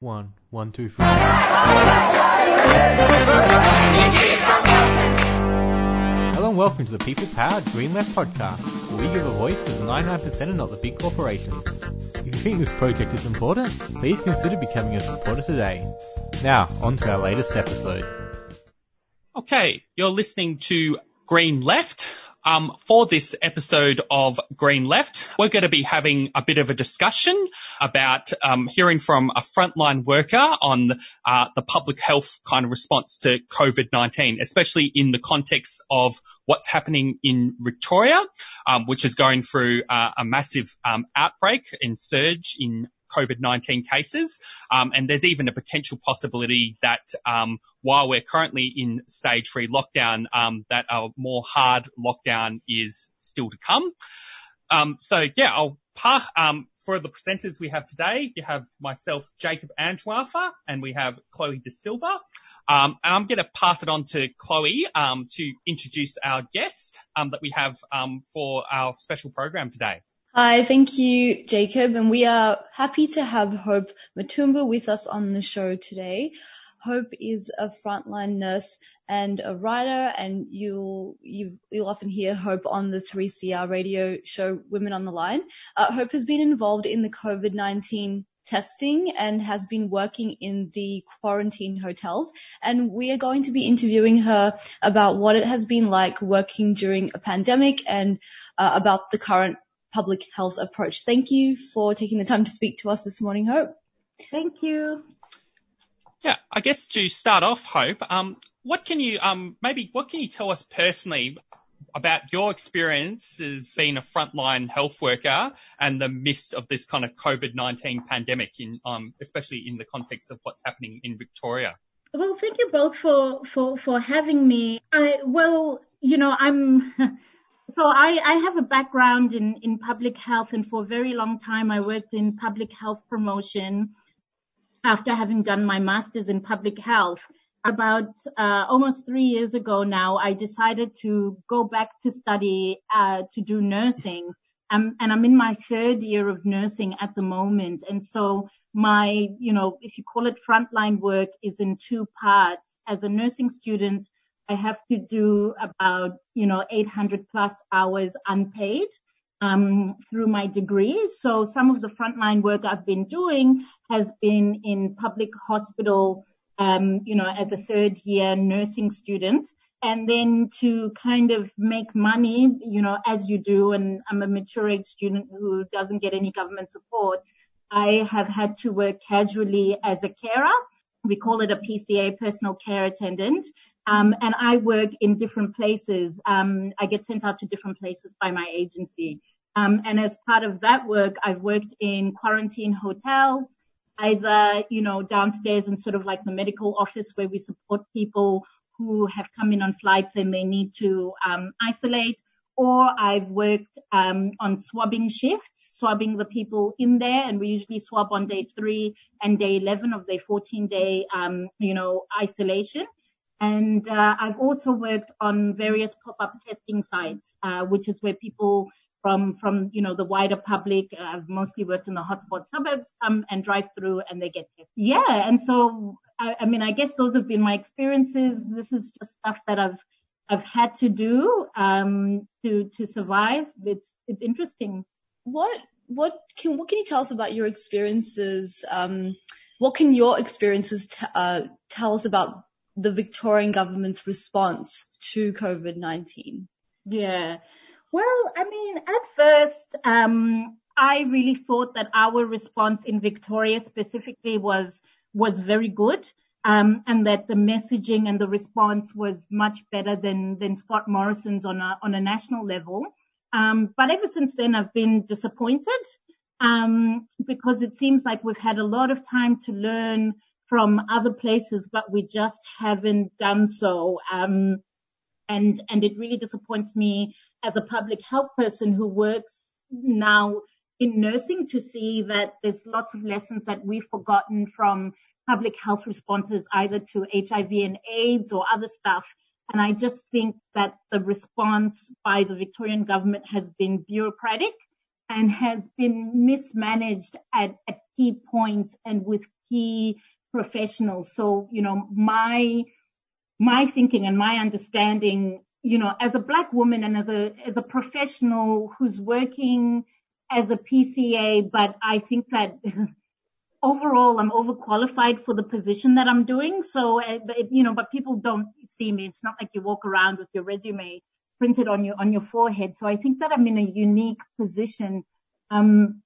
One, one, two, three. Hello and welcome to the People Powered Green Left podcast, where we give a voice to the 99% and not the big corporations. If you think this project is important, please consider becoming a supporter today. Now, on to our latest episode. Okay, you're listening to Green Left. Um, for this episode of Green Left, we're going to be having a bit of a discussion about um, hearing from a frontline worker on uh, the public health kind of response to COVID-19, especially in the context of what's happening in Victoria, um, which is going through uh, a massive um, outbreak and surge in COVID-19 cases. Um, and there's even a potential possibility that um, while we're currently in stage three lockdown, um, that a more hard lockdown is still to come. Um, so yeah, I'll pa- um, for the presenters we have today, you have myself, Jacob Angewafa, and we have Chloe De Silva. Um, and I'm going to pass it on to Chloe um, to introduce our guest um, that we have um, for our special program today. Hi, thank you, Jacob, and we are happy to have Hope Matumba with us on the show today. Hope is a frontline nurse and a writer, and you'll you, will often hear Hope on the 3CR radio show Women on the Line. Uh, Hope has been involved in the COVID-19 testing and has been working in the quarantine hotels. And we are going to be interviewing her about what it has been like working during a pandemic and uh, about the current public health approach. Thank you for taking the time to speak to us this morning, Hope. Thank you. Yeah, I guess to start off, Hope, um, what can you um, maybe what can you tell us personally about your experience as being a frontline health worker and the midst of this kind of COVID-19 pandemic in, um, especially in the context of what's happening in Victoria? Well, thank you both for, for, for having me. I, well, you know, I'm, so I, I have a background in, in public health and for a very long time I worked in public health promotion after having done my master's in public health. About uh, almost three years ago now, I decided to go back to study uh, to do nursing. Um, and I'm in my third year of nursing at the moment. And so my, you know, if you call it frontline work is in two parts. As a nursing student, I have to do about, you know, 800 plus hours unpaid. Um, through my degree. So some of the frontline work I've been doing has been in public hospital, um, you know, as a third year nursing student. And then to kind of make money, you know, as you do, and I'm a mature age student who doesn't get any government support, I have had to work casually as a carer. We call it a PCA, personal care attendant. Um, and I work in different places. Um, I get sent out to different places by my agency. Um, and as part of that work, I've worked in quarantine hotels, either, you know, downstairs in sort of like the medical office where we support people who have come in on flights and they need to um, isolate, or I've worked um, on swabbing shifts, swabbing the people in there, and we usually swab on day three and day 11 of their 14 day, um, you know, isolation. And uh, I've also worked on various pop-up testing sites, uh, which is where people from from you know the wider public. Uh, I've mostly worked in the hotspot suburbs um, and drive through, and they get tested. Yeah, and so I, I mean, I guess those have been my experiences. This is just stuff that I've I've had to do um, to to survive. It's it's interesting. What what can what can you tell us about your experiences? Um, what can your experiences t- uh, tell us about the Victorian government's response to COVID-19? Yeah. Well, I mean, at first, um, I really thought that our response in Victoria specifically was, was very good. Um, and that the messaging and the response was much better than, than Scott Morrison's on a, on a national level. Um, but ever since then, I've been disappointed, um, because it seems like we've had a lot of time to learn from other places, but we just haven't done so. Um, and, and it really disappoints me as a public health person who works now in nursing to see that there's lots of lessons that we've forgotten from public health responses either to HIV and AIDS or other stuff. And I just think that the response by the Victorian government has been bureaucratic and has been mismanaged at, at key points and with key professionals. So, you know, my, my thinking and my understanding, you know, as a black woman and as a, as a professional who's working as a PCA, but I think that overall I'm overqualified for the position that I'm doing. So, it, you know, but people don't see me. It's not like you walk around with your resume printed on your, on your forehead. So I think that I'm in a unique position, um,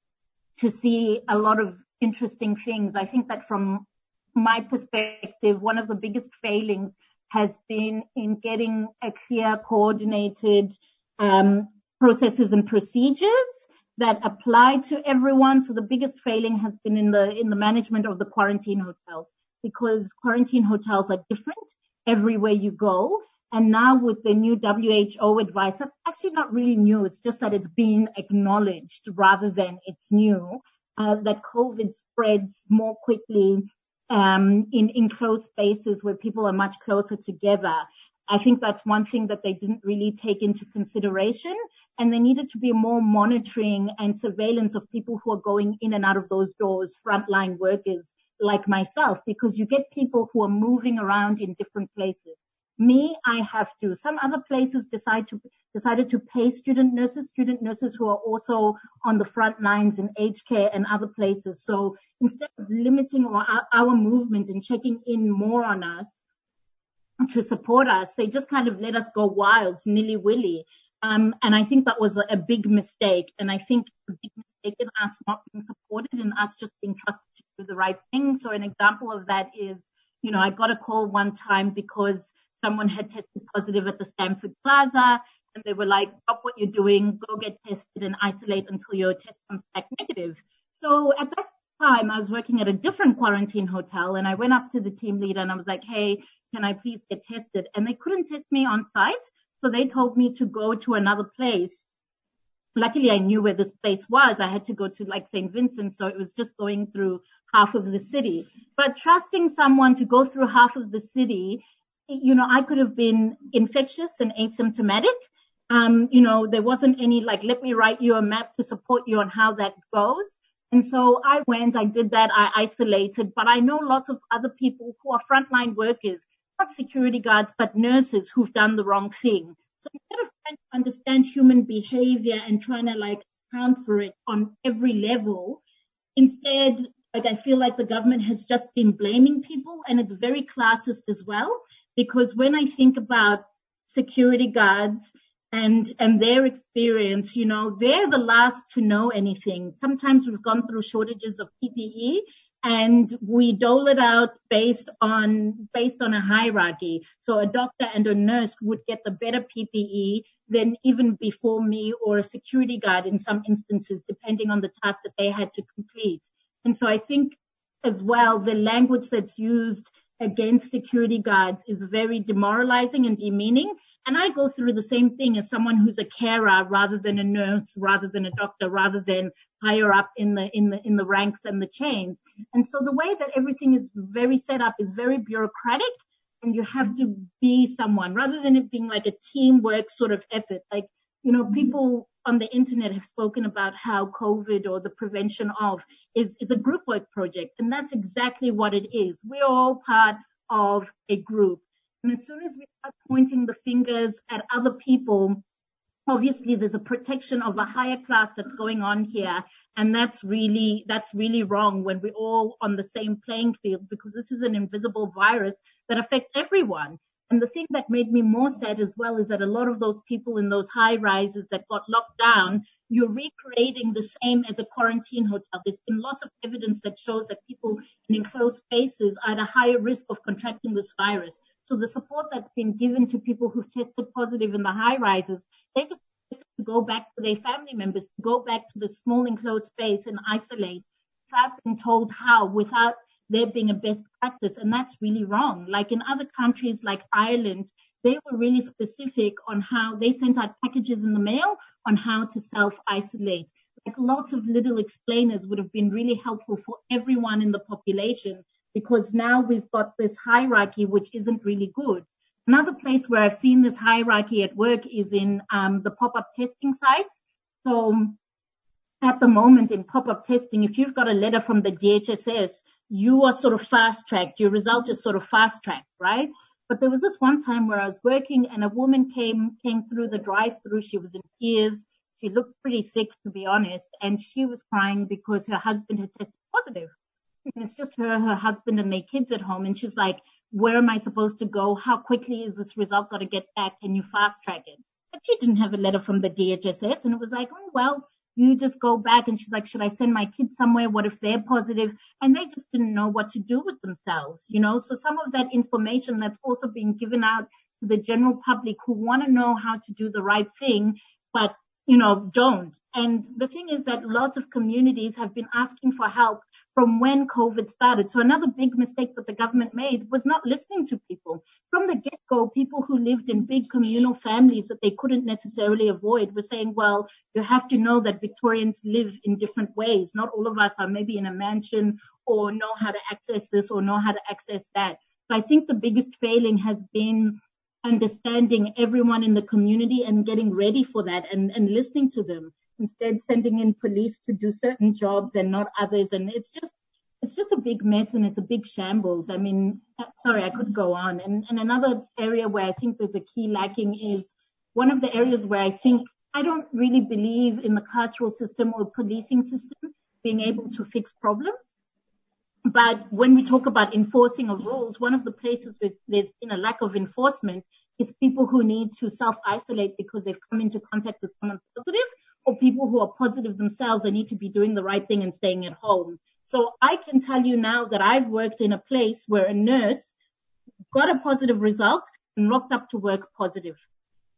to see a lot of interesting things. I think that from my perspective, one of the biggest failings has been in getting a clear, coordinated, um, processes and procedures that apply to everyone. So the biggest failing has been in the, in the management of the quarantine hotels because quarantine hotels are different everywhere you go. And now with the new WHO advice, that's actually not really new. It's just that it's been acknowledged rather than it's new, uh, that COVID spreads more quickly, um, in, in closed spaces where people are much closer together. I think that's one thing that they didn't really take into consideration and there needed to be more monitoring and surveillance of people who are going in and out of those doors, frontline workers like myself, because you get people who are moving around in different places. Me, I have to. Some other places decide to, decided to pay student nurses, student nurses who are also on the front lines in aged care and other places. So instead of limiting our, our movement and checking in more on us, to support us. They just kind of let us go wild, nilly willy. Um, and I think that was a, a, big mistake. And I think a big mistake in us not being supported and us just being trusted to do the right thing. So an example of that is, you know, I got a call one time because someone had tested positive at the Stamford Plaza and they were like, stop what you're doing, go get tested and isolate until your test comes back negative. So at that time, I was working at a different quarantine hotel and I went up to the team leader and I was like, hey, can I please get tested? And they couldn't test me on site. So they told me to go to another place. Luckily, I knew where this place was. I had to go to like St. Vincent. So it was just going through half of the city, but trusting someone to go through half of the city, you know, I could have been infectious and asymptomatic. Um, you know, there wasn't any like, let me write you a map to support you on how that goes. And so I went, I did that, I isolated, but I know lots of other people who are frontline workers not security guards, but nurses who've done the wrong thing. So instead of trying to understand human behavior and trying to like account for it on every level, instead, like I feel like the government has just been blaming people and it's very classist as well. Because when I think about security guards and, and their experience, you know, they're the last to know anything. Sometimes we've gone through shortages of PPE and we dole it out based on based on a hierarchy. So a doctor and a nurse would get the better PPE than even before me or a security guard in some instances, depending on the task that they had to complete. And so I think as well, the language that's used against security guards is very demoralizing and demeaning. And I go through the same thing as someone who's a carer rather than a nurse, rather than a doctor, rather than higher up in the, in the, in the ranks and the chains. And so the way that everything is very set up is very bureaucratic and you have to be someone rather than it being like a teamwork sort of effort. Like, you know, people on the internet have spoken about how COVID or the prevention of is, is a group work project. And that's exactly what it is. We're all part of a group. And as soon as we start pointing the fingers at other people, obviously there's a protection of a higher class that's going on here. And that's really, that's really wrong when we're all on the same playing field because this is an invisible virus that affects everyone. And the thing that made me more sad as well is that a lot of those people in those high rises that got locked down, you're recreating the same as a quarantine hotel. There's been lots of evidence that shows that people in enclosed spaces are at a higher risk of contracting this virus. So the support that's been given to people who've tested positive in the high rises, they just to go back to their family members, go back to the small enclosed space and isolate without being told how, without there being a best practice. And that's really wrong. Like in other countries like Ireland, they were really specific on how they sent out packages in the mail on how to self isolate. Like lots of little explainers would have been really helpful for everyone in the population because now we've got this hierarchy which isn't really good. Another place where I've seen this hierarchy at work is in um, the pop-up testing sites. So at the moment in pop-up testing, if you've got a letter from the DHSS, you are sort of fast tracked. Your result is sort of fast tracked, right? But there was this one time where I was working and a woman came, came through the drive through. She was in tears. She looked pretty sick, to be honest, and she was crying because her husband had tested positive. And it's just her, her husband and their kids at home. And she's like, where am I supposed to go? How quickly is this result going to get back? Can you fast track it? But she didn't have a letter from the DHSS and it was like, oh, well, you just go back and she's like, should I send my kids somewhere? What if they're positive? And they just didn't know what to do with themselves, you know? So some of that information that's also being given out to the general public who want to know how to do the right thing, but you know, don't. And the thing is that lots of communities have been asking for help from when COVID started. So another big mistake that the government made was not listening to people. From the get-go, people who lived in big communal families that they couldn't necessarily avoid were saying, well, you have to know that Victorians live in different ways. Not all of us are maybe in a mansion or know how to access this or know how to access that. So I think the biggest failing has been understanding everyone in the community and getting ready for that and, and listening to them instead sending in police to do certain jobs and not others. And it's just, it's just a big mess and it's a big shambles. I mean, sorry, I could go on. And, and another area where I think there's a key lacking is one of the areas where I think I don't really believe in the carceral system or policing system being able to fix problems. But when we talk about enforcing of rules, one of the places where there's been a lack of enforcement is people who need to self-isolate because they've come into contact with someone positive or people who are positive themselves they need to be doing the right thing and staying at home. So I can tell you now that I've worked in a place where a nurse got a positive result and rocked up to work positive.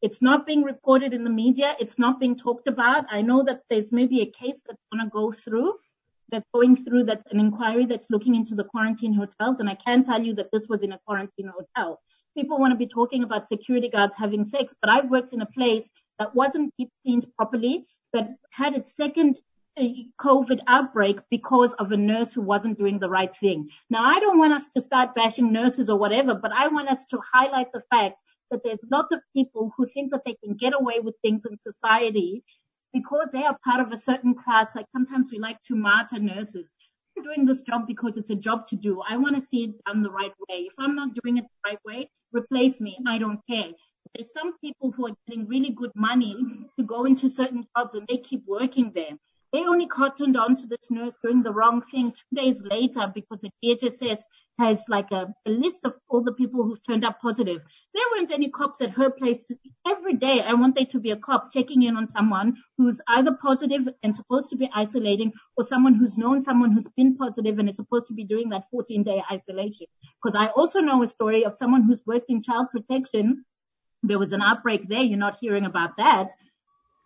It's not being reported in the media. It's not being talked about. I know that there's maybe a case that's going to go through, that's going through, that's an inquiry that's looking into the quarantine hotels. And I can tell you that this was in a quarantine hotel. People want to be talking about security guards having sex, but I've worked in a place that wasn't cleaned properly, that had its second uh, COVID outbreak because of a nurse who wasn't doing the right thing. Now, I don't want us to start bashing nurses or whatever, but I want us to highlight the fact that there's lots of people who think that they can get away with things in society because they are part of a certain class. Like sometimes we like to martyr nurses. I'm doing this job because it's a job to do. I want to see it done the right way. If I'm not doing it the right way, replace me. I don't care. There's some people who are getting really good money to go into certain jobs and they keep working there. They only cottoned on to this nurse doing the wrong thing two days later because the DHSS has like a, a, list of all the people who've turned up positive. There weren't any cops at her place. Every day I want there to be a cop checking in on someone who's either positive and supposed to be isolating or someone who's known someone who's been positive and is supposed to be doing that 14 day isolation. Because I also know a story of someone who's worked in child protection. There was an outbreak there. You're not hearing about that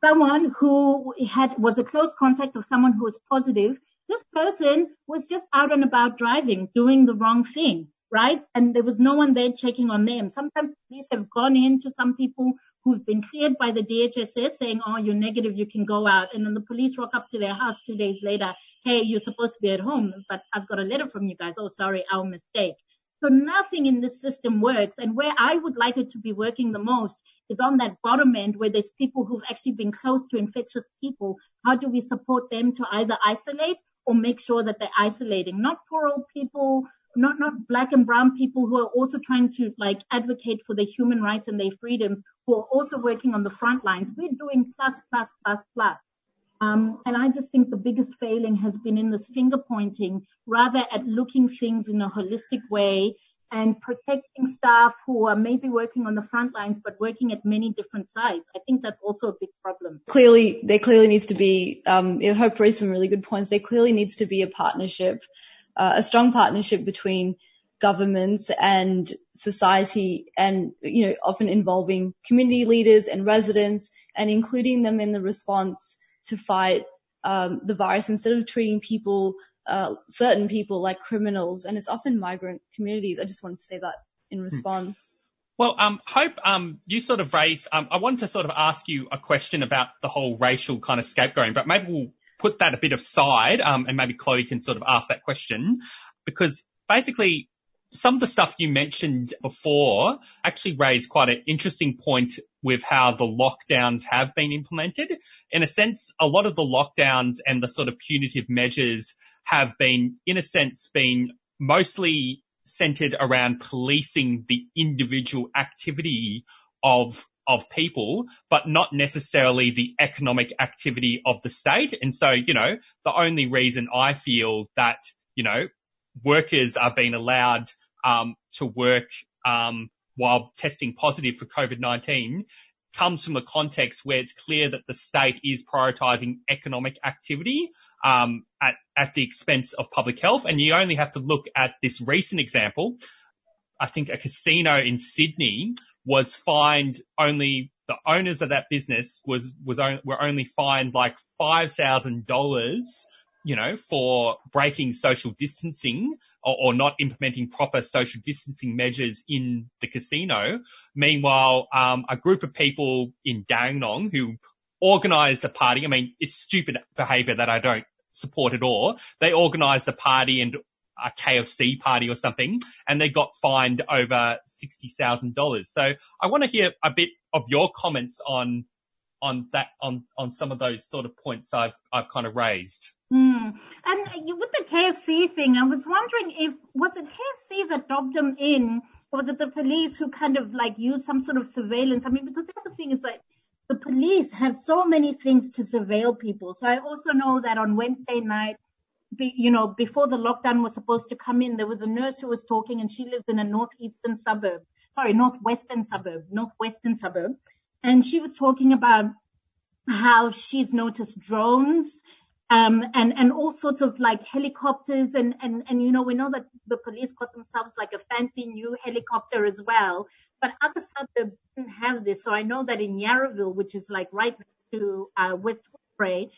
someone who had was a close contact of someone who was positive. This person was just out and about driving, doing the wrong thing, right? And there was no one there checking on them. Sometimes police have gone in to some people who've been cleared by the DHSS saying, oh, you're negative, you can go out. And then the police rock up to their house two days later. Hey, you're supposed to be at home, but I've got a letter from you guys. Oh, sorry, our mistake. So nothing in this system works. And where I would like it to be working the most is on that bottom end where there's people who've actually been close to infectious people. How do we support them to either isolate or make sure that they're isolating? Not poor old people, not, not black and brown people who are also trying to like advocate for their human rights and their freedoms, who are also working on the front lines. We're doing plus, plus, plus, plus. Um, and I just think the biggest failing has been in this finger pointing rather at looking things in a holistic way and protecting staff who are maybe working on the front lines but working at many different sites. I think that's also a big problem. Clearly, there clearly needs to be, um, Hope raised some really good points. There clearly needs to be a partnership, uh, a strong partnership between governments and society and, you know, often involving community leaders and residents and including them in the response to fight um, the virus instead of treating people, uh, certain people like criminals, and it's often migrant communities. I just wanted to say that in hmm. response. Well, um, Hope, um, you sort of raised, um, I wanted to sort of ask you a question about the whole racial kind of scapegoating, but maybe we'll put that a bit aside, um, and maybe Chloe can sort of ask that question because basically some of the stuff you mentioned before actually raised quite an interesting point with how the lockdowns have been implemented. In a sense, a lot of the lockdowns and the sort of punitive measures have been, in a sense, been mostly centered around policing the individual activity of of people, but not necessarily the economic activity of the state. And so, you know, the only reason I feel that, you know, workers are being allowed um, to work um, while testing positive for COVID-19 comes from a context where it's clear that the state is prioritizing economic activity um, at, at the expense of public health. And you only have to look at this recent example. I think a casino in Sydney was fined only the owners of that business was was were only fined like five thousand dollars you know, for breaking social distancing or, or, not implementing proper social distancing measures in the casino. Meanwhile, um, a group of people in Dandenong who organized a party, I mean, it's stupid behavior that I don't support at all. They organized a party and a KFC party or something and they got fined over $60,000. So I want to hear a bit of your comments on on that on on some of those sort of points I've I've kind of raised. Mm. And with the KFC thing, I was wondering if was it KFC that dobbed them in, or was it the police who kind of like used some sort of surveillance? I mean, because the other thing is like the police have so many things to surveil people. So I also know that on Wednesday night, be, you know, before the lockdown was supposed to come in, there was a nurse who was talking, and she lives in a northeastern suburb, sorry, northwestern suburb, northwestern suburb and she was talking about how she's noticed drones um, and and all sorts of like helicopters and and and you know we know that the police got themselves like a fancy new helicopter as well, but other suburbs didn't have this. So I know that in Yarraville, which is like right next to uh, West Footscray,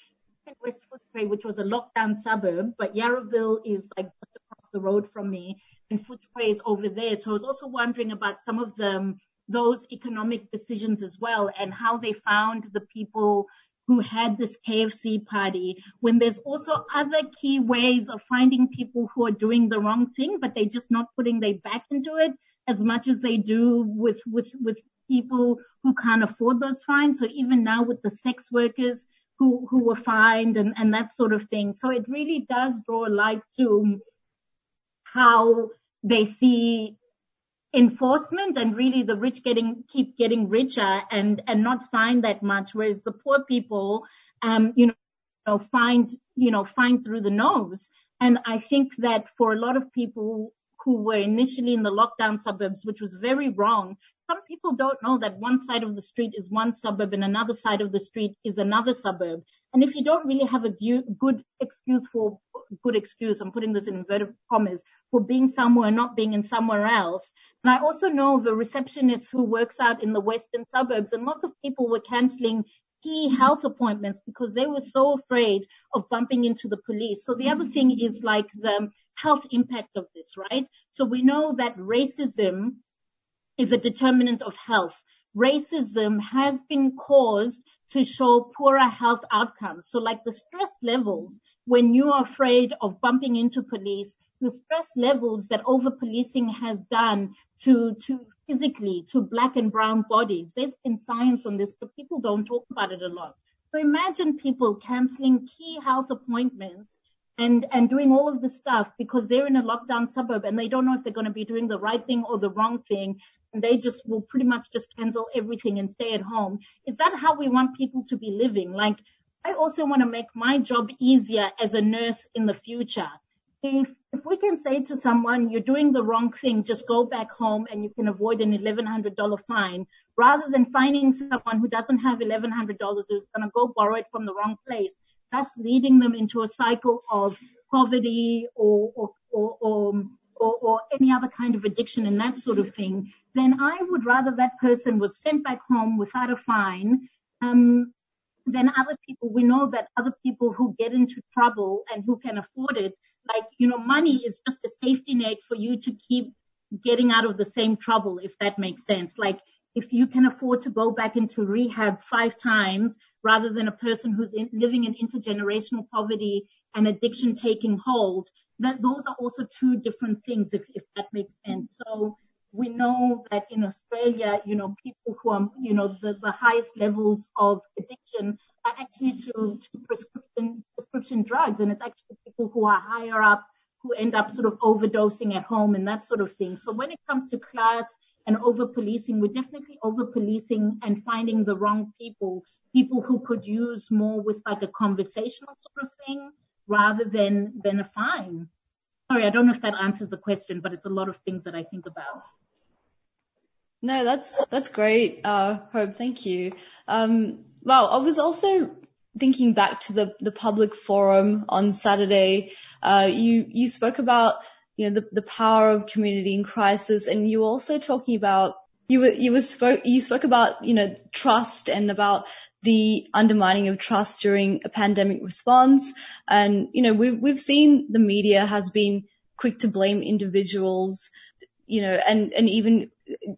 West Footscray, which was a lockdown suburb, but Yarraville is like just across the road from me, and Footscray is over there. So I was also wondering about some of the those economic decisions as well and how they found the people who had this KFC party when there's also other key ways of finding people who are doing the wrong thing, but they're just not putting their back into it as much as they do with, with, with people who can't afford those fines. So even now with the sex workers who, who were fined and, and that sort of thing. So it really does draw a light to how they see enforcement and really the rich getting keep getting richer and and not find that much whereas the poor people um you know find you know find through the nose and i think that for a lot of people who were initially in the lockdown suburbs which was very wrong some people don't know that one side of the street is one suburb and another side of the street is another suburb. And if you don't really have a good excuse for good excuse, I'm putting this in inverted commas, for being somewhere and not being in somewhere else. And I also know the receptionist who works out in the western suburbs and lots of people were canceling key health appointments because they were so afraid of bumping into the police. So the other thing is like the health impact of this, right? So we know that racism is a determinant of health. Racism has been caused to show poorer health outcomes. So like the stress levels when you are afraid of bumping into police, the stress levels that over policing has done to, to physically, to black and brown bodies. There's been science on this, but people don't talk about it a lot. So imagine people canceling key health appointments and, and doing all of the stuff because they're in a lockdown suburb and they don't know if they're going to be doing the right thing or the wrong thing they just will pretty much just cancel everything and stay at home. Is that how we want people to be living? Like, I also want to make my job easier as a nurse in the future. If, if we can say to someone, you're doing the wrong thing, just go back home and you can avoid an $1,100 fine, rather than finding someone who doesn't have $1,100 who's going to go borrow it from the wrong place, thus leading them into a cycle of poverty or, or, or, or or, any other kind of addiction and that sort of thing, then I would rather that person was sent back home without a fine um, than other people. We know that other people who get into trouble and who can afford it, like, you know, money is just a safety net for you to keep getting out of the same trouble, if that makes sense. Like, if you can afford to go back into rehab five times rather than a person who's in, living in intergenerational poverty and addiction taking hold, that those are also two different things, if, that makes sense. So we know that in Australia, you know, people who are, you know, the, the highest levels of addiction are actually to, to prescription, prescription drugs. And it's actually people who are higher up who end up sort of overdosing at home and that sort of thing. So when it comes to class and over policing, we're definitely over policing and finding the wrong people, people who could use more with like a conversational sort of thing rather than, than a fine. Sorry, I don't know if that answers the question, but it's a lot of things that I think about. No, that's that's great, uh, Hope. Thank you. Um, well, I was also thinking back to the the public forum on Saturday. Uh, you you spoke about you know the the power of community in crisis, and you were also talking about you were you were spoke you spoke about you know trust and about the undermining of trust during a pandemic response. And, you know, we've, we've seen the media has been quick to blame individuals, you know, and, and even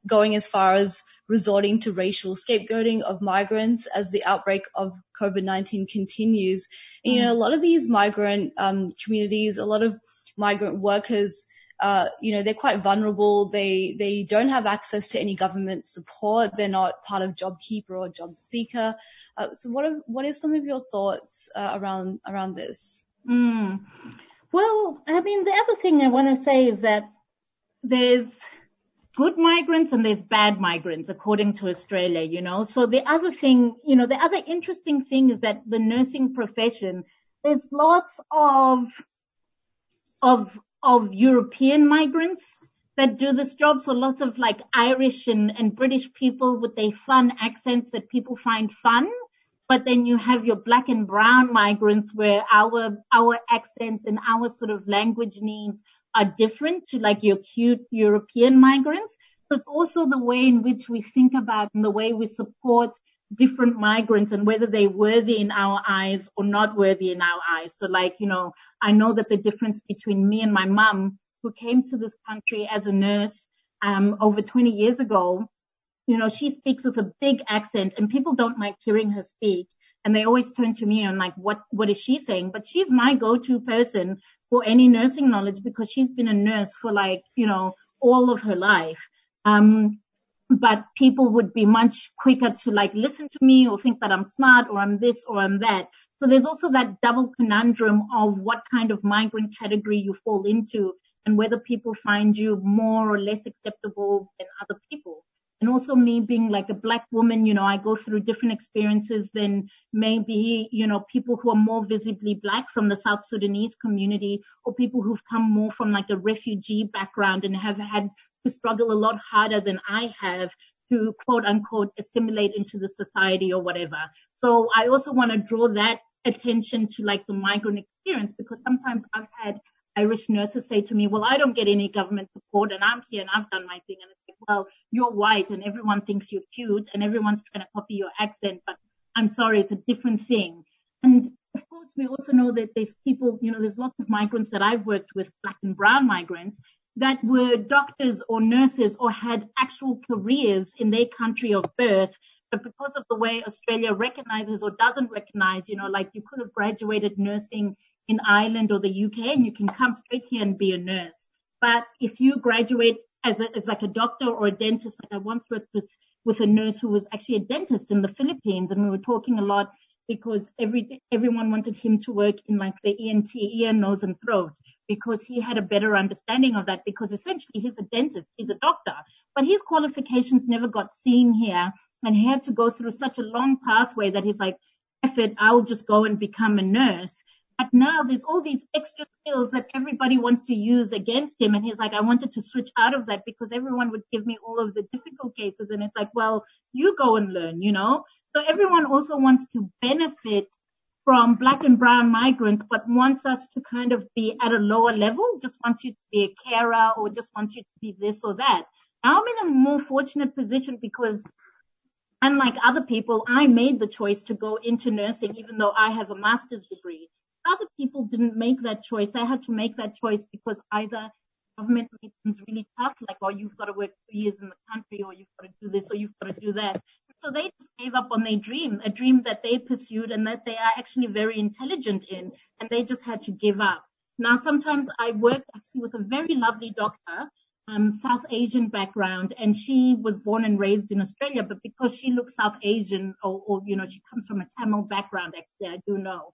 going as far as resorting to racial scapegoating of migrants as the outbreak of COVID-19 continues. And, you know, a lot of these migrant um, communities, a lot of migrant workers, uh, you know, they're quite vulnerable. They, they don't have access to any government support. They're not part of JobKeeper or JobSeeker. Uh, so what are, what are some of your thoughts uh, around, around this? Mm. Well, I mean, the other thing I want to say is that there's good migrants and there's bad migrants according to Australia, you know. So the other thing, you know, the other interesting thing is that the nursing profession, there's lots of, of of European migrants that do this job. So lots of like Irish and, and British people with their fun accents that people find fun. But then you have your black and brown migrants where our, our accents and our sort of language needs are different to like your cute European migrants. So it's also the way in which we think about and the way we support different migrants and whether they're worthy in our eyes or not worthy in our eyes. So like, you know, I know that the difference between me and my mum who came to this country as a nurse, um, over 20 years ago, you know, she speaks with a big accent and people don't like hearing her speak. And they always turn to me and like, what, what is she saying? But she's my go-to person for any nursing knowledge because she's been a nurse for like, you know, all of her life. Um, but people would be much quicker to like listen to me or think that I'm smart or I'm this or I'm that. So there's also that double conundrum of what kind of migrant category you fall into and whether people find you more or less acceptable than other people. And also me being like a black woman, you know, I go through different experiences than maybe, you know, people who are more visibly black from the South Sudanese community or people who've come more from like a refugee background and have had to struggle a lot harder than I have to quote unquote assimilate into the society or whatever. So I also want to draw that attention to like the migrant experience because sometimes I've had Irish nurses say to me, well, I don't get any government support and I'm here and I've done my thing. And it's like, well, you're white and everyone thinks you're cute and everyone's trying to copy your accent, but I'm sorry, it's a different thing. And of course, we also know that there's people, you know, there's lots of migrants that I've worked with, black and brown migrants, that were doctors or nurses or had actual careers in their country of birth. But because of the way Australia recognizes or doesn't recognize, you know, like you could have graduated nursing in Ireland or the UK and you can come straight here and be a nurse. But if you graduate as, a, as like a doctor or a dentist, like I once worked with, with a nurse who was actually a dentist in the Philippines and we were talking a lot because every everyone wanted him to work in like the ENT, ear, nose, and throat because he had a better understanding of that. Because essentially, he's a dentist, he's a doctor, but his qualifications never got seen here, and he had to go through such a long pathway that he's like, "If it, I'll just go and become a nurse." But now there's all these extra skills that everybody wants to use against him. And he's like, I wanted to switch out of that because everyone would give me all of the difficult cases. And it's like, well, you go and learn, you know? So everyone also wants to benefit from black and brown migrants, but wants us to kind of be at a lower level, just wants you to be a carer or just wants you to be this or that. Now I'm in a more fortunate position because unlike other people, I made the choice to go into nursing even though I have a master's degree. Other people didn't make that choice. They had to make that choice because either government made things really tough, like, oh, you've got to work two years in the country or you've got to do this or you've got to do that. So they just gave up on their dream, a dream that they pursued and that they are actually very intelligent in, and they just had to give up. Now, sometimes I worked actually with a very lovely doctor, um, South Asian background, and she was born and raised in Australia, but because she looks South Asian or, or you know, she comes from a Tamil background, actually, I do know.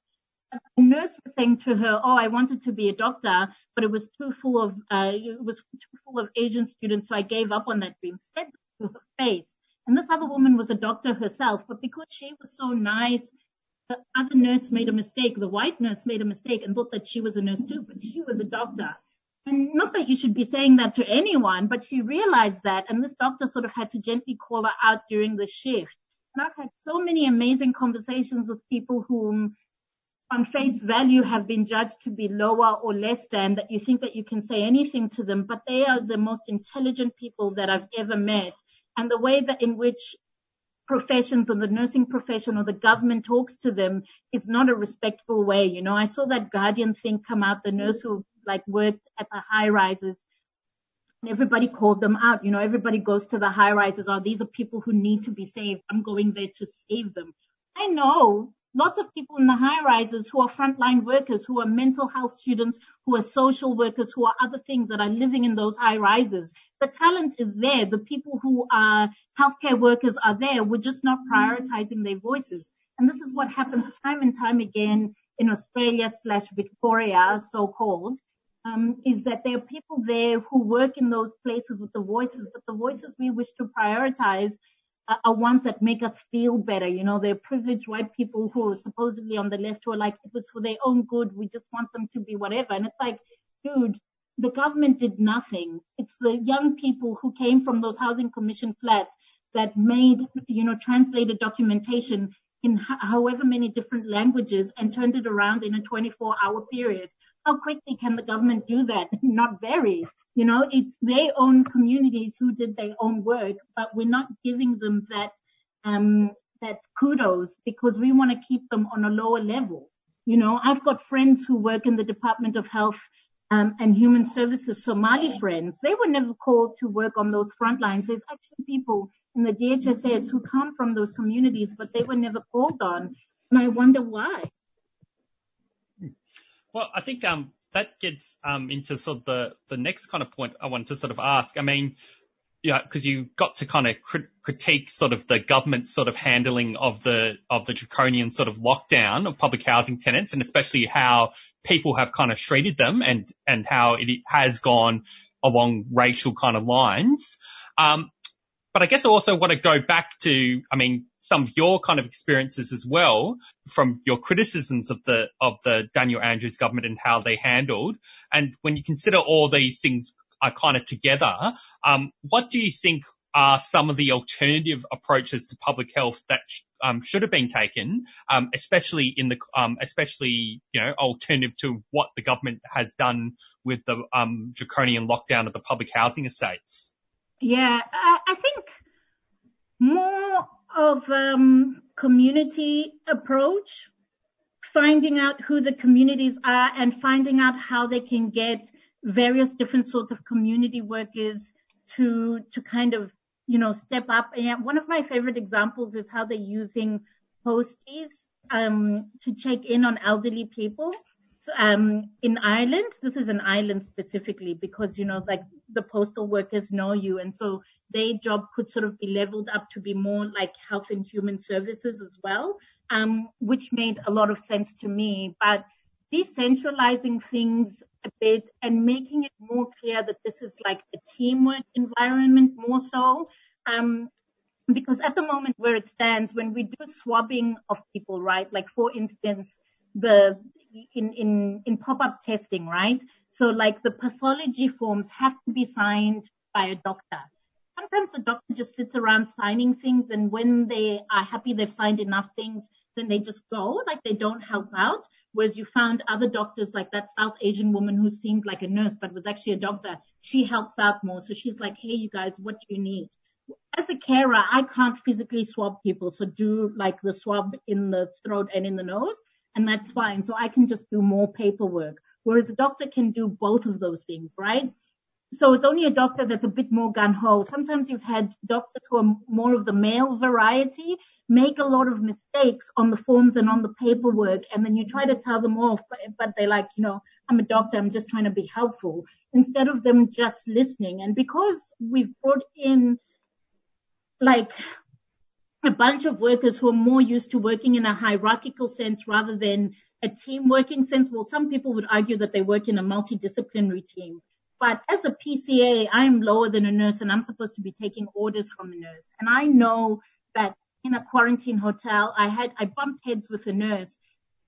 A nurse was saying to her, "Oh, I wanted to be a doctor, but it was too full of uh, it was too full of Asian students, so I gave up on that dream." Said to her face. And this other woman was a doctor herself, but because she was so nice, the other nurse made a mistake. The white nurse made a mistake and thought that she was a nurse too, but she was a doctor. And not that you should be saying that to anyone, but she realized that, and this doctor sort of had to gently call her out during the shift. And I've had so many amazing conversations with people whom on face value have been judged to be lower or less than that you think that you can say anything to them, but they are the most intelligent people that I've ever met and the way that in which professions or the nursing profession or the government talks to them is not a respectful way. You know, I saw that Guardian thing come out, the nurse who like worked at the high rises and everybody called them out. You know, everybody goes to the high rises. Oh, these are people who need to be saved. I'm going there to save them. I know lots of people in the high rises who are frontline workers, who are mental health students, who are social workers, who are other things that are living in those high rises. The talent is there. The people who are healthcare workers are there. We're just not prioritizing their voices. And this is what happens time and time again in Australia slash Victoria, so called, um, is that there are people there who work in those places with the voices, but the voices we wish to prioritize are ones that make us feel better. You know, they're privileged white people who are supposedly on the left who are like, it was for their own good. We just want them to be whatever. And it's like, dude, the government did nothing. It's the young people who came from those housing commission flats that made, you know, translated documentation in however many different languages and turned it around in a 24 hour period. How quickly can the government do that? Not very. You know, it's their own communities who did their own work, but we're not giving them that, um, that kudos because we want to keep them on a lower level. You know, I've got friends who work in the Department of Health um, and Human Services, Somali friends. They were never called to work on those front lines. There's actually people in the DHSS who come from those communities, but they were never called on. And I wonder why. Well, I think um, that gets um, into sort of the, the next kind of point I wanted to sort of ask. I mean, yeah, because you got to kind of critique sort of the government's sort of handling of the of the draconian sort of lockdown of public housing tenants, and especially how people have kind of treated them, and and how it has gone along racial kind of lines. Um, but I guess I also want to go back to, I mean, some of your kind of experiences as well from your criticisms of the, of the Daniel Andrews government and how they handled. And when you consider all these things are kind of together, um, what do you think are some of the alternative approaches to public health that um, should have been taken, um, especially in the, um, especially you know, alternative to what the government has done with the um, draconian lockdown of the public housing estates. Yeah, I, I think more of um, community approach, finding out who the communities are and finding out how they can get various different sorts of community workers to to kind of you know step up. And one of my favorite examples is how they're using posties um, to check in on elderly people um, in Ireland, this is an island specifically because, you know, like the postal workers know you. And so their job could sort of be leveled up to be more like health and human services as well, um, which made a lot of sense to me. But decentralizing things bit and making it more clear that this is like a teamwork environment more so. Um, because at the moment where it stands, when we do swabbing of people, right? Like for instance, the in in in pop-up testing, right? So like the pathology forms have to be signed by a doctor. Sometimes the doctor just sits around signing things, and when they are happy they've signed enough things, then they just go, like they don't help out. Whereas you found other doctors, like that South Asian woman who seemed like a nurse but was actually a doctor, she helps out more. So she's like, hey, you guys, what do you need? As a carer, I can't physically swab people, so do like the swab in the throat and in the nose and that's fine. So I can just do more paperwork. Whereas a doctor can do both of those things, right? So it's only a doctor that's a bit more gun ho. Sometimes you've had doctors who are more of the male variety make a lot of mistakes on the forms and on the paperwork. And then you try to tell them off, but, but they're like, you know, I'm a doctor. I'm just trying to be helpful instead of them just listening. And because we've brought in like a bunch of workers who are more used to working in a hierarchical sense rather than a team working sense. Well, some people would argue that they work in a multidisciplinary team. But as a PCA, I'm lower than a nurse and I'm supposed to be taking orders from a nurse. And I know that in a quarantine hotel, I had, I bumped heads with a nurse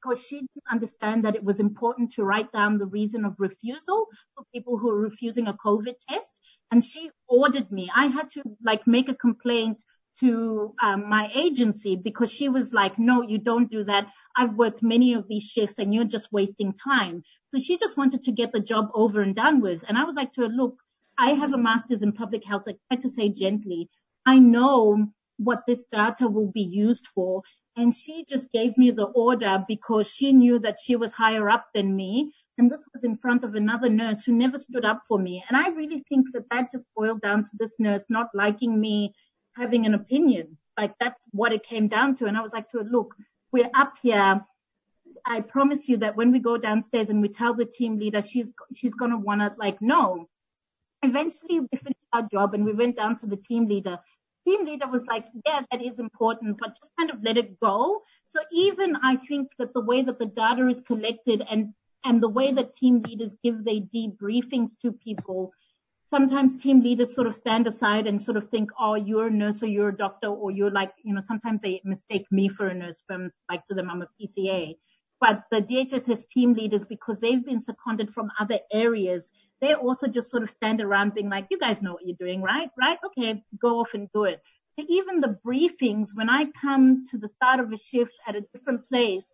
because she didn't understand that it was important to write down the reason of refusal for people who are refusing a COVID test. And she ordered me. I had to like make a complaint to um, my agency because she was like, no, you don't do that. I've worked many of these shifts and you're just wasting time. So she just wanted to get the job over and done with. And I was like to her, look, I have a master's in public health. I try to say gently, I know what this data will be used for. And she just gave me the order because she knew that she was higher up than me. And this was in front of another nurse who never stood up for me. And I really think that that just boiled down to this nurse not liking me having an opinion. Like that's what it came down to. And I was like to her, look, we're up here. I promise you that when we go downstairs and we tell the team leader, she's, she's going to want to like, no. Eventually we finished our job and we went down to the team leader. Team leader was like, yeah, that is important, but just kind of let it go. So even I think that the way that the data is collected and, and the way that team leaders give their debriefings to people sometimes team leaders sort of stand aside and sort of think, oh, you're a nurse or you're a doctor or you're like, you know, sometimes they mistake me for a nurse from like to them, I'm a PCA. But the DHHS team leaders, because they've been seconded from other areas, they also just sort of stand around being like, you guys know what you're doing, right? Right? Okay, go off and do it. Even the briefings, when I come to the start of a shift at a different place,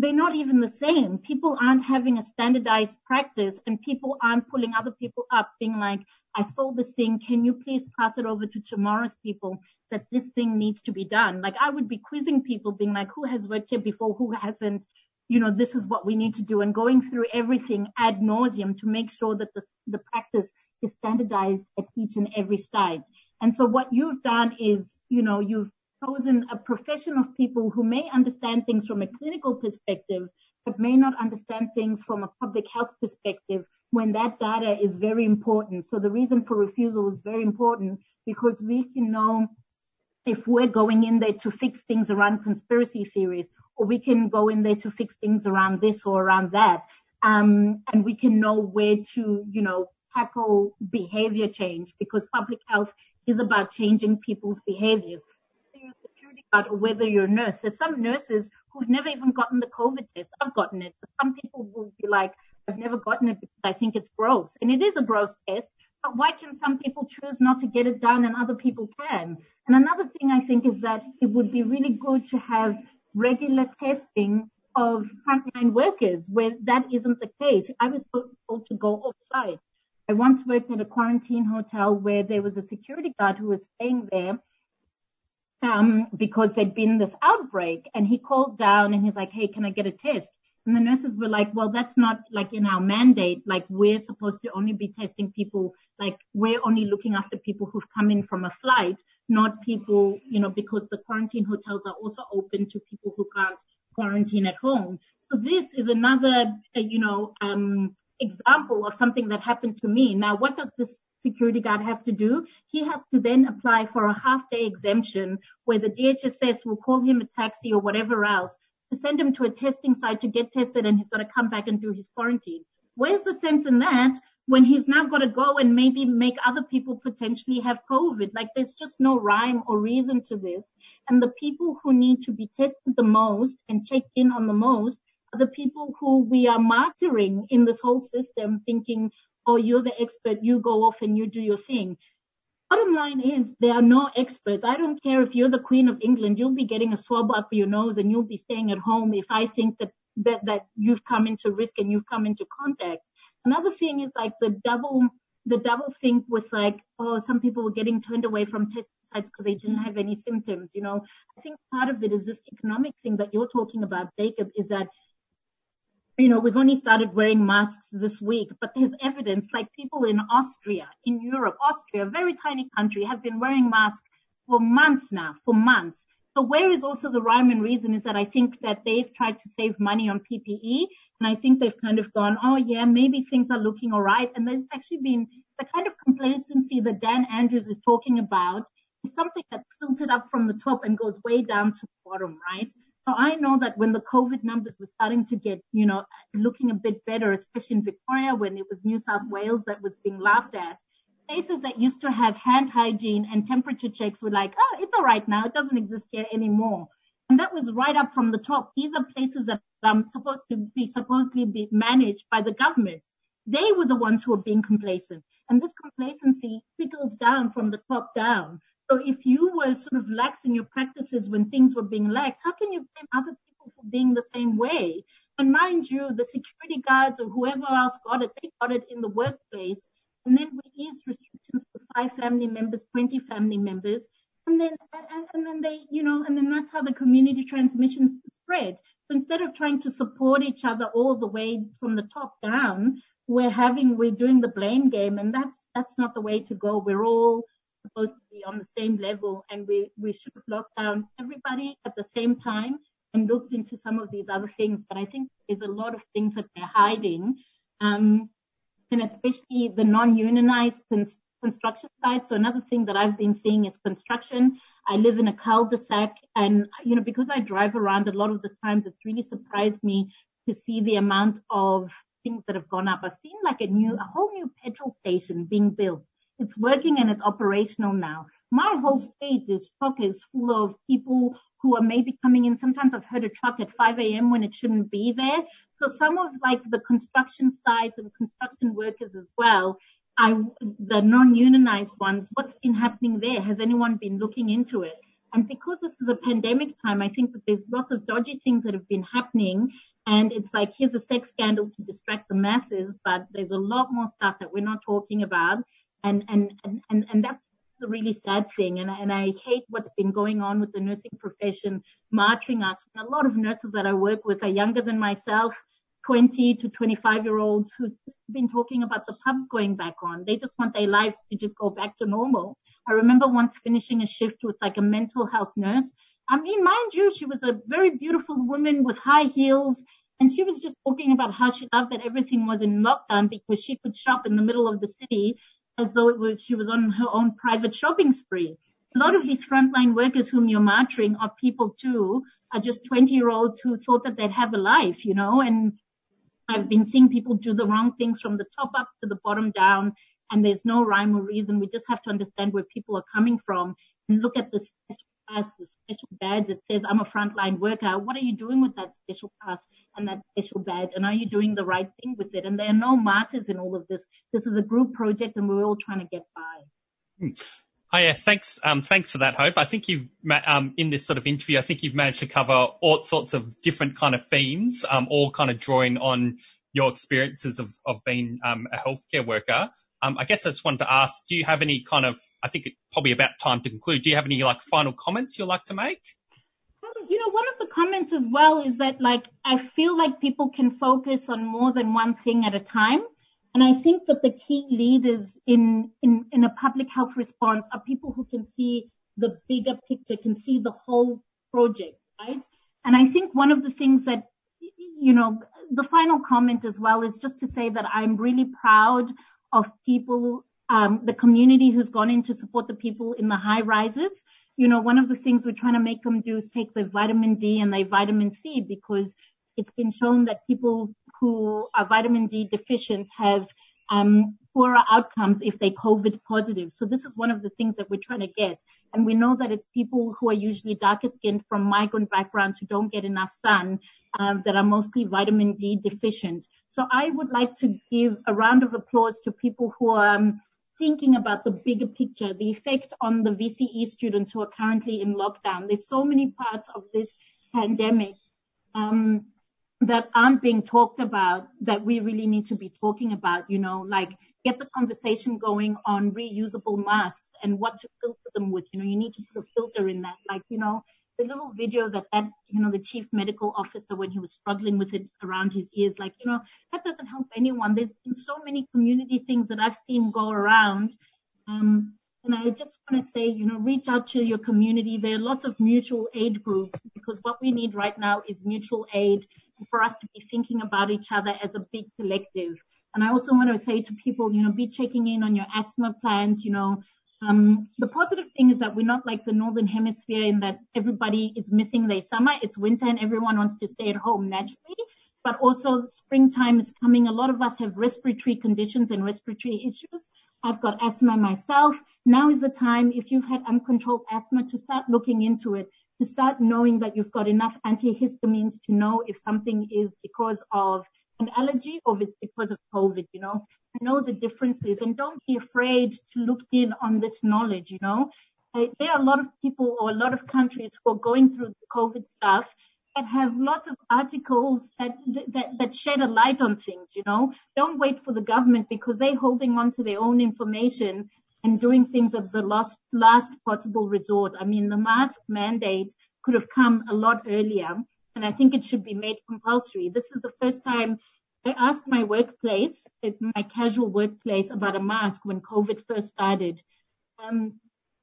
they're not even the same. People aren't having a standardized practice and people aren't pulling other people up being like, I saw this thing. Can you please pass it over to tomorrow's people that this thing needs to be done? Like I would be quizzing people being like, who has worked here before? Who hasn't? You know, this is what we need to do and going through everything ad nauseum to make sure that the, the practice is standardized at each and every site. And so what you've done is, you know, you've chosen a profession of people who may understand things from a clinical perspective, but may not understand things from a public health perspective when that data is very important. So the reason for refusal is very important because we can know if we're going in there to fix things around conspiracy theories, or we can go in there to fix things around this or around that. Um, and we can know where to, you know, tackle behavior change because public health is about changing people's behaviors guard or whether you're a nurse. There's some nurses who've never even gotten the COVID test. I've gotten it, but some people will be like, I've never gotten it because I think it's gross. And it is a gross test, but why can some people choose not to get it done and other people can? And another thing I think is that it would be really good to have regular testing of frontline workers where that isn't the case. I was told to go off site. I once worked at a quarantine hotel where there was a security guard who was staying there um, because there'd been this outbreak and he called down and he's like, Hey, can I get a test? And the nurses were like, well, that's not like in our mandate. Like we're supposed to only be testing people, like we're only looking after people who've come in from a flight, not people, you know, because the quarantine hotels are also open to people who can't quarantine at home. So this is another, uh, you know, um, example of something that happened to me. Now, what does this security guard have to do? He has to then apply for a half day exemption where the DHHS will call him a taxi or whatever else to send him to a testing site to get tested and he's got to come back and do his quarantine. Where's the sense in that when he's now got to go and maybe make other people potentially have COVID? Like there's just no rhyme or reason to this. And the people who need to be tested the most and checked in on the most are the people who we are martyring in this whole system thinking, oh, you're the expert, you go off and you do your thing. Bottom line is there are no experts. I don't care if you're the Queen of England, you'll be getting a swab up your nose and you'll be staying at home if I think that, that, that you've come into risk and you've come into contact. Another thing is like the double, the double thing with like, oh, some people were getting turned away from test sites because they didn't mm-hmm. have any symptoms. You know, I think part of it is this economic thing that you're talking about, Jacob, is that you know, we've only started wearing masks this week, but there's evidence like people in Austria, in Europe, Austria, a very tiny country, have been wearing masks for months now, for months. So where is also the rhyme and reason is that I think that they've tried to save money on PPE and I think they've kind of gone, oh yeah, maybe things are looking all right. And there's actually been the kind of complacency that Dan Andrews is talking about is something that filtered up from the top and goes way down to the bottom, right? So I know that when the COVID numbers were starting to get, you know, looking a bit better, especially in Victoria when it was New South Wales that was being laughed at, places that used to have hand hygiene and temperature checks were like, oh, it's all right now. It doesn't exist here anymore. And that was right up from the top. These are places that are supposed to be supposedly be managed by the government. They were the ones who were being complacent. And this complacency trickles down from the top down. So if you were sort of lax in your practices when things were being lax, how can you blame other people for being the same way? And mind you, the security guards or whoever else got it, they got it in the workplace. And then we eased restrictions for five family members, 20 family members. And then, and then they, you know, and then that's how the community transmission spread. So instead of trying to support each other all the way from the top down, we're having, we're doing the blame game and that's, that's not the way to go. We're all supposed to be on the same level and we, we should have locked down everybody at the same time and looked into some of these other things. But I think there's a lot of things that they're hiding. Um, and especially the non-unionized cons- construction side. So another thing that I've been seeing is construction. I live in a cul-de-sac and, you know, because I drive around a lot of the times, it's really surprised me to see the amount of things that have gone up. I've seen like a new, a whole new petrol station being built it's working and it's operational now. My whole state is chock is full of people who are maybe coming in. Sometimes I've heard a truck at 5 a.m. when it shouldn't be there. So some of like the construction sites and construction workers as well, I, the non-unionized ones, what's been happening there? Has anyone been looking into it? And because this is a pandemic time, I think that there's lots of dodgy things that have been happening. And it's like, here's a sex scandal to distract the masses, but there's a lot more stuff that we're not talking about and and and and, and that's the really sad thing. And, and I hate what's been going on with the nursing profession marching us. A lot of nurses that I work with are younger than myself, 20 to 25 year olds who've been talking about the pubs going back on. They just want their lives to just go back to normal. I remember once finishing a shift with like a mental health nurse. I mean, mind you, she was a very beautiful woman with high heels and she was just talking about how she loved that everything was in lockdown because she could shop in the middle of the city as though it was she was on her own private shopping spree. A lot of these frontline workers whom you're martyring are people too, are just 20 year olds who thought that they'd have a life, you know, and I've been seeing people do the wrong things from the top up to the bottom down and there's no rhyme or reason. We just have to understand where people are coming from and look at the special pass, the special badge that says I'm a frontline worker. What are you doing with that special pass and that special badge? And are you doing the right thing with it? And there are no martyrs in all of this. This is a group project and we're all trying to get by. Hmm. Oh yeah, thanks. Um, thanks for that, Hope. I think you've um, in this sort of interview, I think you've managed to cover all sorts of different kind of themes, um, all kind of drawing on your experiences of of being um, a healthcare worker. Um, I guess I just wanted to ask, do you have any kind of, I think it's probably about time to conclude. Do you have any like final comments you'd like to make? You know, one of the comments as well is that like, I feel like people can focus on more than one thing at a time. And I think that the key leaders in, in, in a public health response are people who can see the bigger picture, can see the whole project, right? And I think one of the things that, you know, the final comment as well is just to say that I'm really proud of people, um, the community who's gone in to support the people in the high rises. You know, one of the things we're trying to make them do is take their vitamin D and their vitamin C because it's been shown that people who are vitamin D deficient have um, poorer outcomes if they're COVID positive. So this is one of the things that we're trying to get. And we know that it's people who are usually darker skinned from migrant backgrounds who don't get enough sun um, that are mostly vitamin D deficient. So I would like to give a round of applause to people who are um, thinking about the bigger picture, the effect on the VCE students who are currently in lockdown. There's so many parts of this pandemic um, that aren't being talked about that we really need to be talking about, you know, like get the conversation going on reusable masks and what to filter them with. You know, you need to put a filter in that. Like, you know, the little video that that, you know, the chief medical officer when he was struggling with it around his ears, like, you know, that doesn't help anyone. There's been so many community things that I've seen go around. Um, And I just want to say, you know, reach out to your community. There are lots of mutual aid groups because what we need right now is mutual aid for us to be thinking about each other as a big collective. And I also want to say to people, you know, be checking in on your asthma plans, you know, um, the positive thing is that we're not like the northern hemisphere in that everybody is missing their summer. It's winter and everyone wants to stay at home naturally. But also springtime is coming. A lot of us have respiratory conditions and respiratory issues. I've got asthma myself. Now is the time, if you've had uncontrolled asthma, to start looking into it, to start knowing that you've got enough antihistamines to know if something is because of an allergy or if it's because of COVID, you know. Know the differences and don't be afraid to look in on this knowledge, you know. There are a lot of people or a lot of countries who are going through the COVID stuff that have lots of articles that, that, that shed a light on things, you know. Don't wait for the government because they're holding on to their own information and doing things as a last, last possible resort. I mean, the mask mandate could have come a lot earlier and I think it should be made compulsory. This is the first time I asked my workplace, my casual workplace about a mask when COVID first started. Um,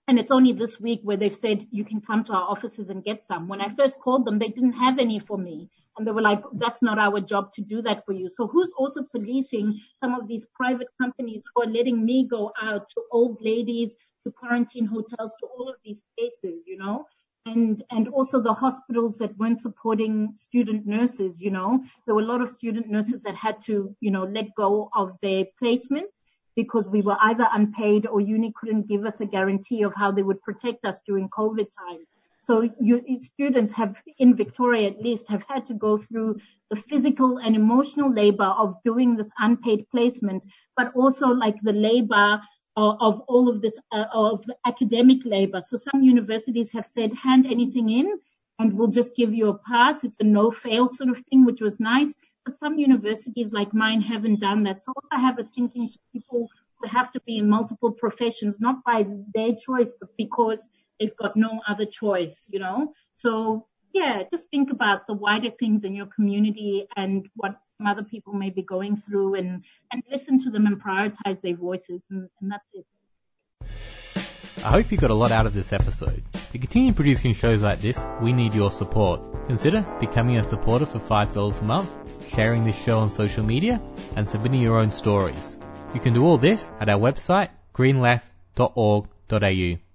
and it's only this week where they've said you can come to our offices and get some. When I first called them, they didn't have any for me. And they were like, that's not our job to do that for you. So who's also policing some of these private companies who are letting me go out to old ladies, to quarantine hotels, to all of these places, you know? And, and also the hospitals that weren't supporting student nurses, you know, there were a lot of student nurses that had to, you know, let go of their placements because we were either unpaid or uni couldn't give us a guarantee of how they would protect us during COVID times. So you, students have, in Victoria at least, have had to go through the physical and emotional labor of doing this unpaid placement, but also like the labor of, all of this, uh, of academic labor. So some universities have said, hand anything in and we'll just give you a pass. It's a no fail sort of thing, which was nice but some universities like mine haven't done that. So also have a thinking to people who have to be in multiple professions, not by their choice, but because they've got no other choice, you know? So yeah, just think about the wider things in your community and what some other people may be going through and, and listen to them and prioritize their voices and, and that's it. I hope you got a lot out of this episode. To continue producing shows like this, we need your support. Consider becoming a supporter for $5 a month, sharing this show on social media, and submitting your own stories. You can do all this at our website, greenleft.org.au.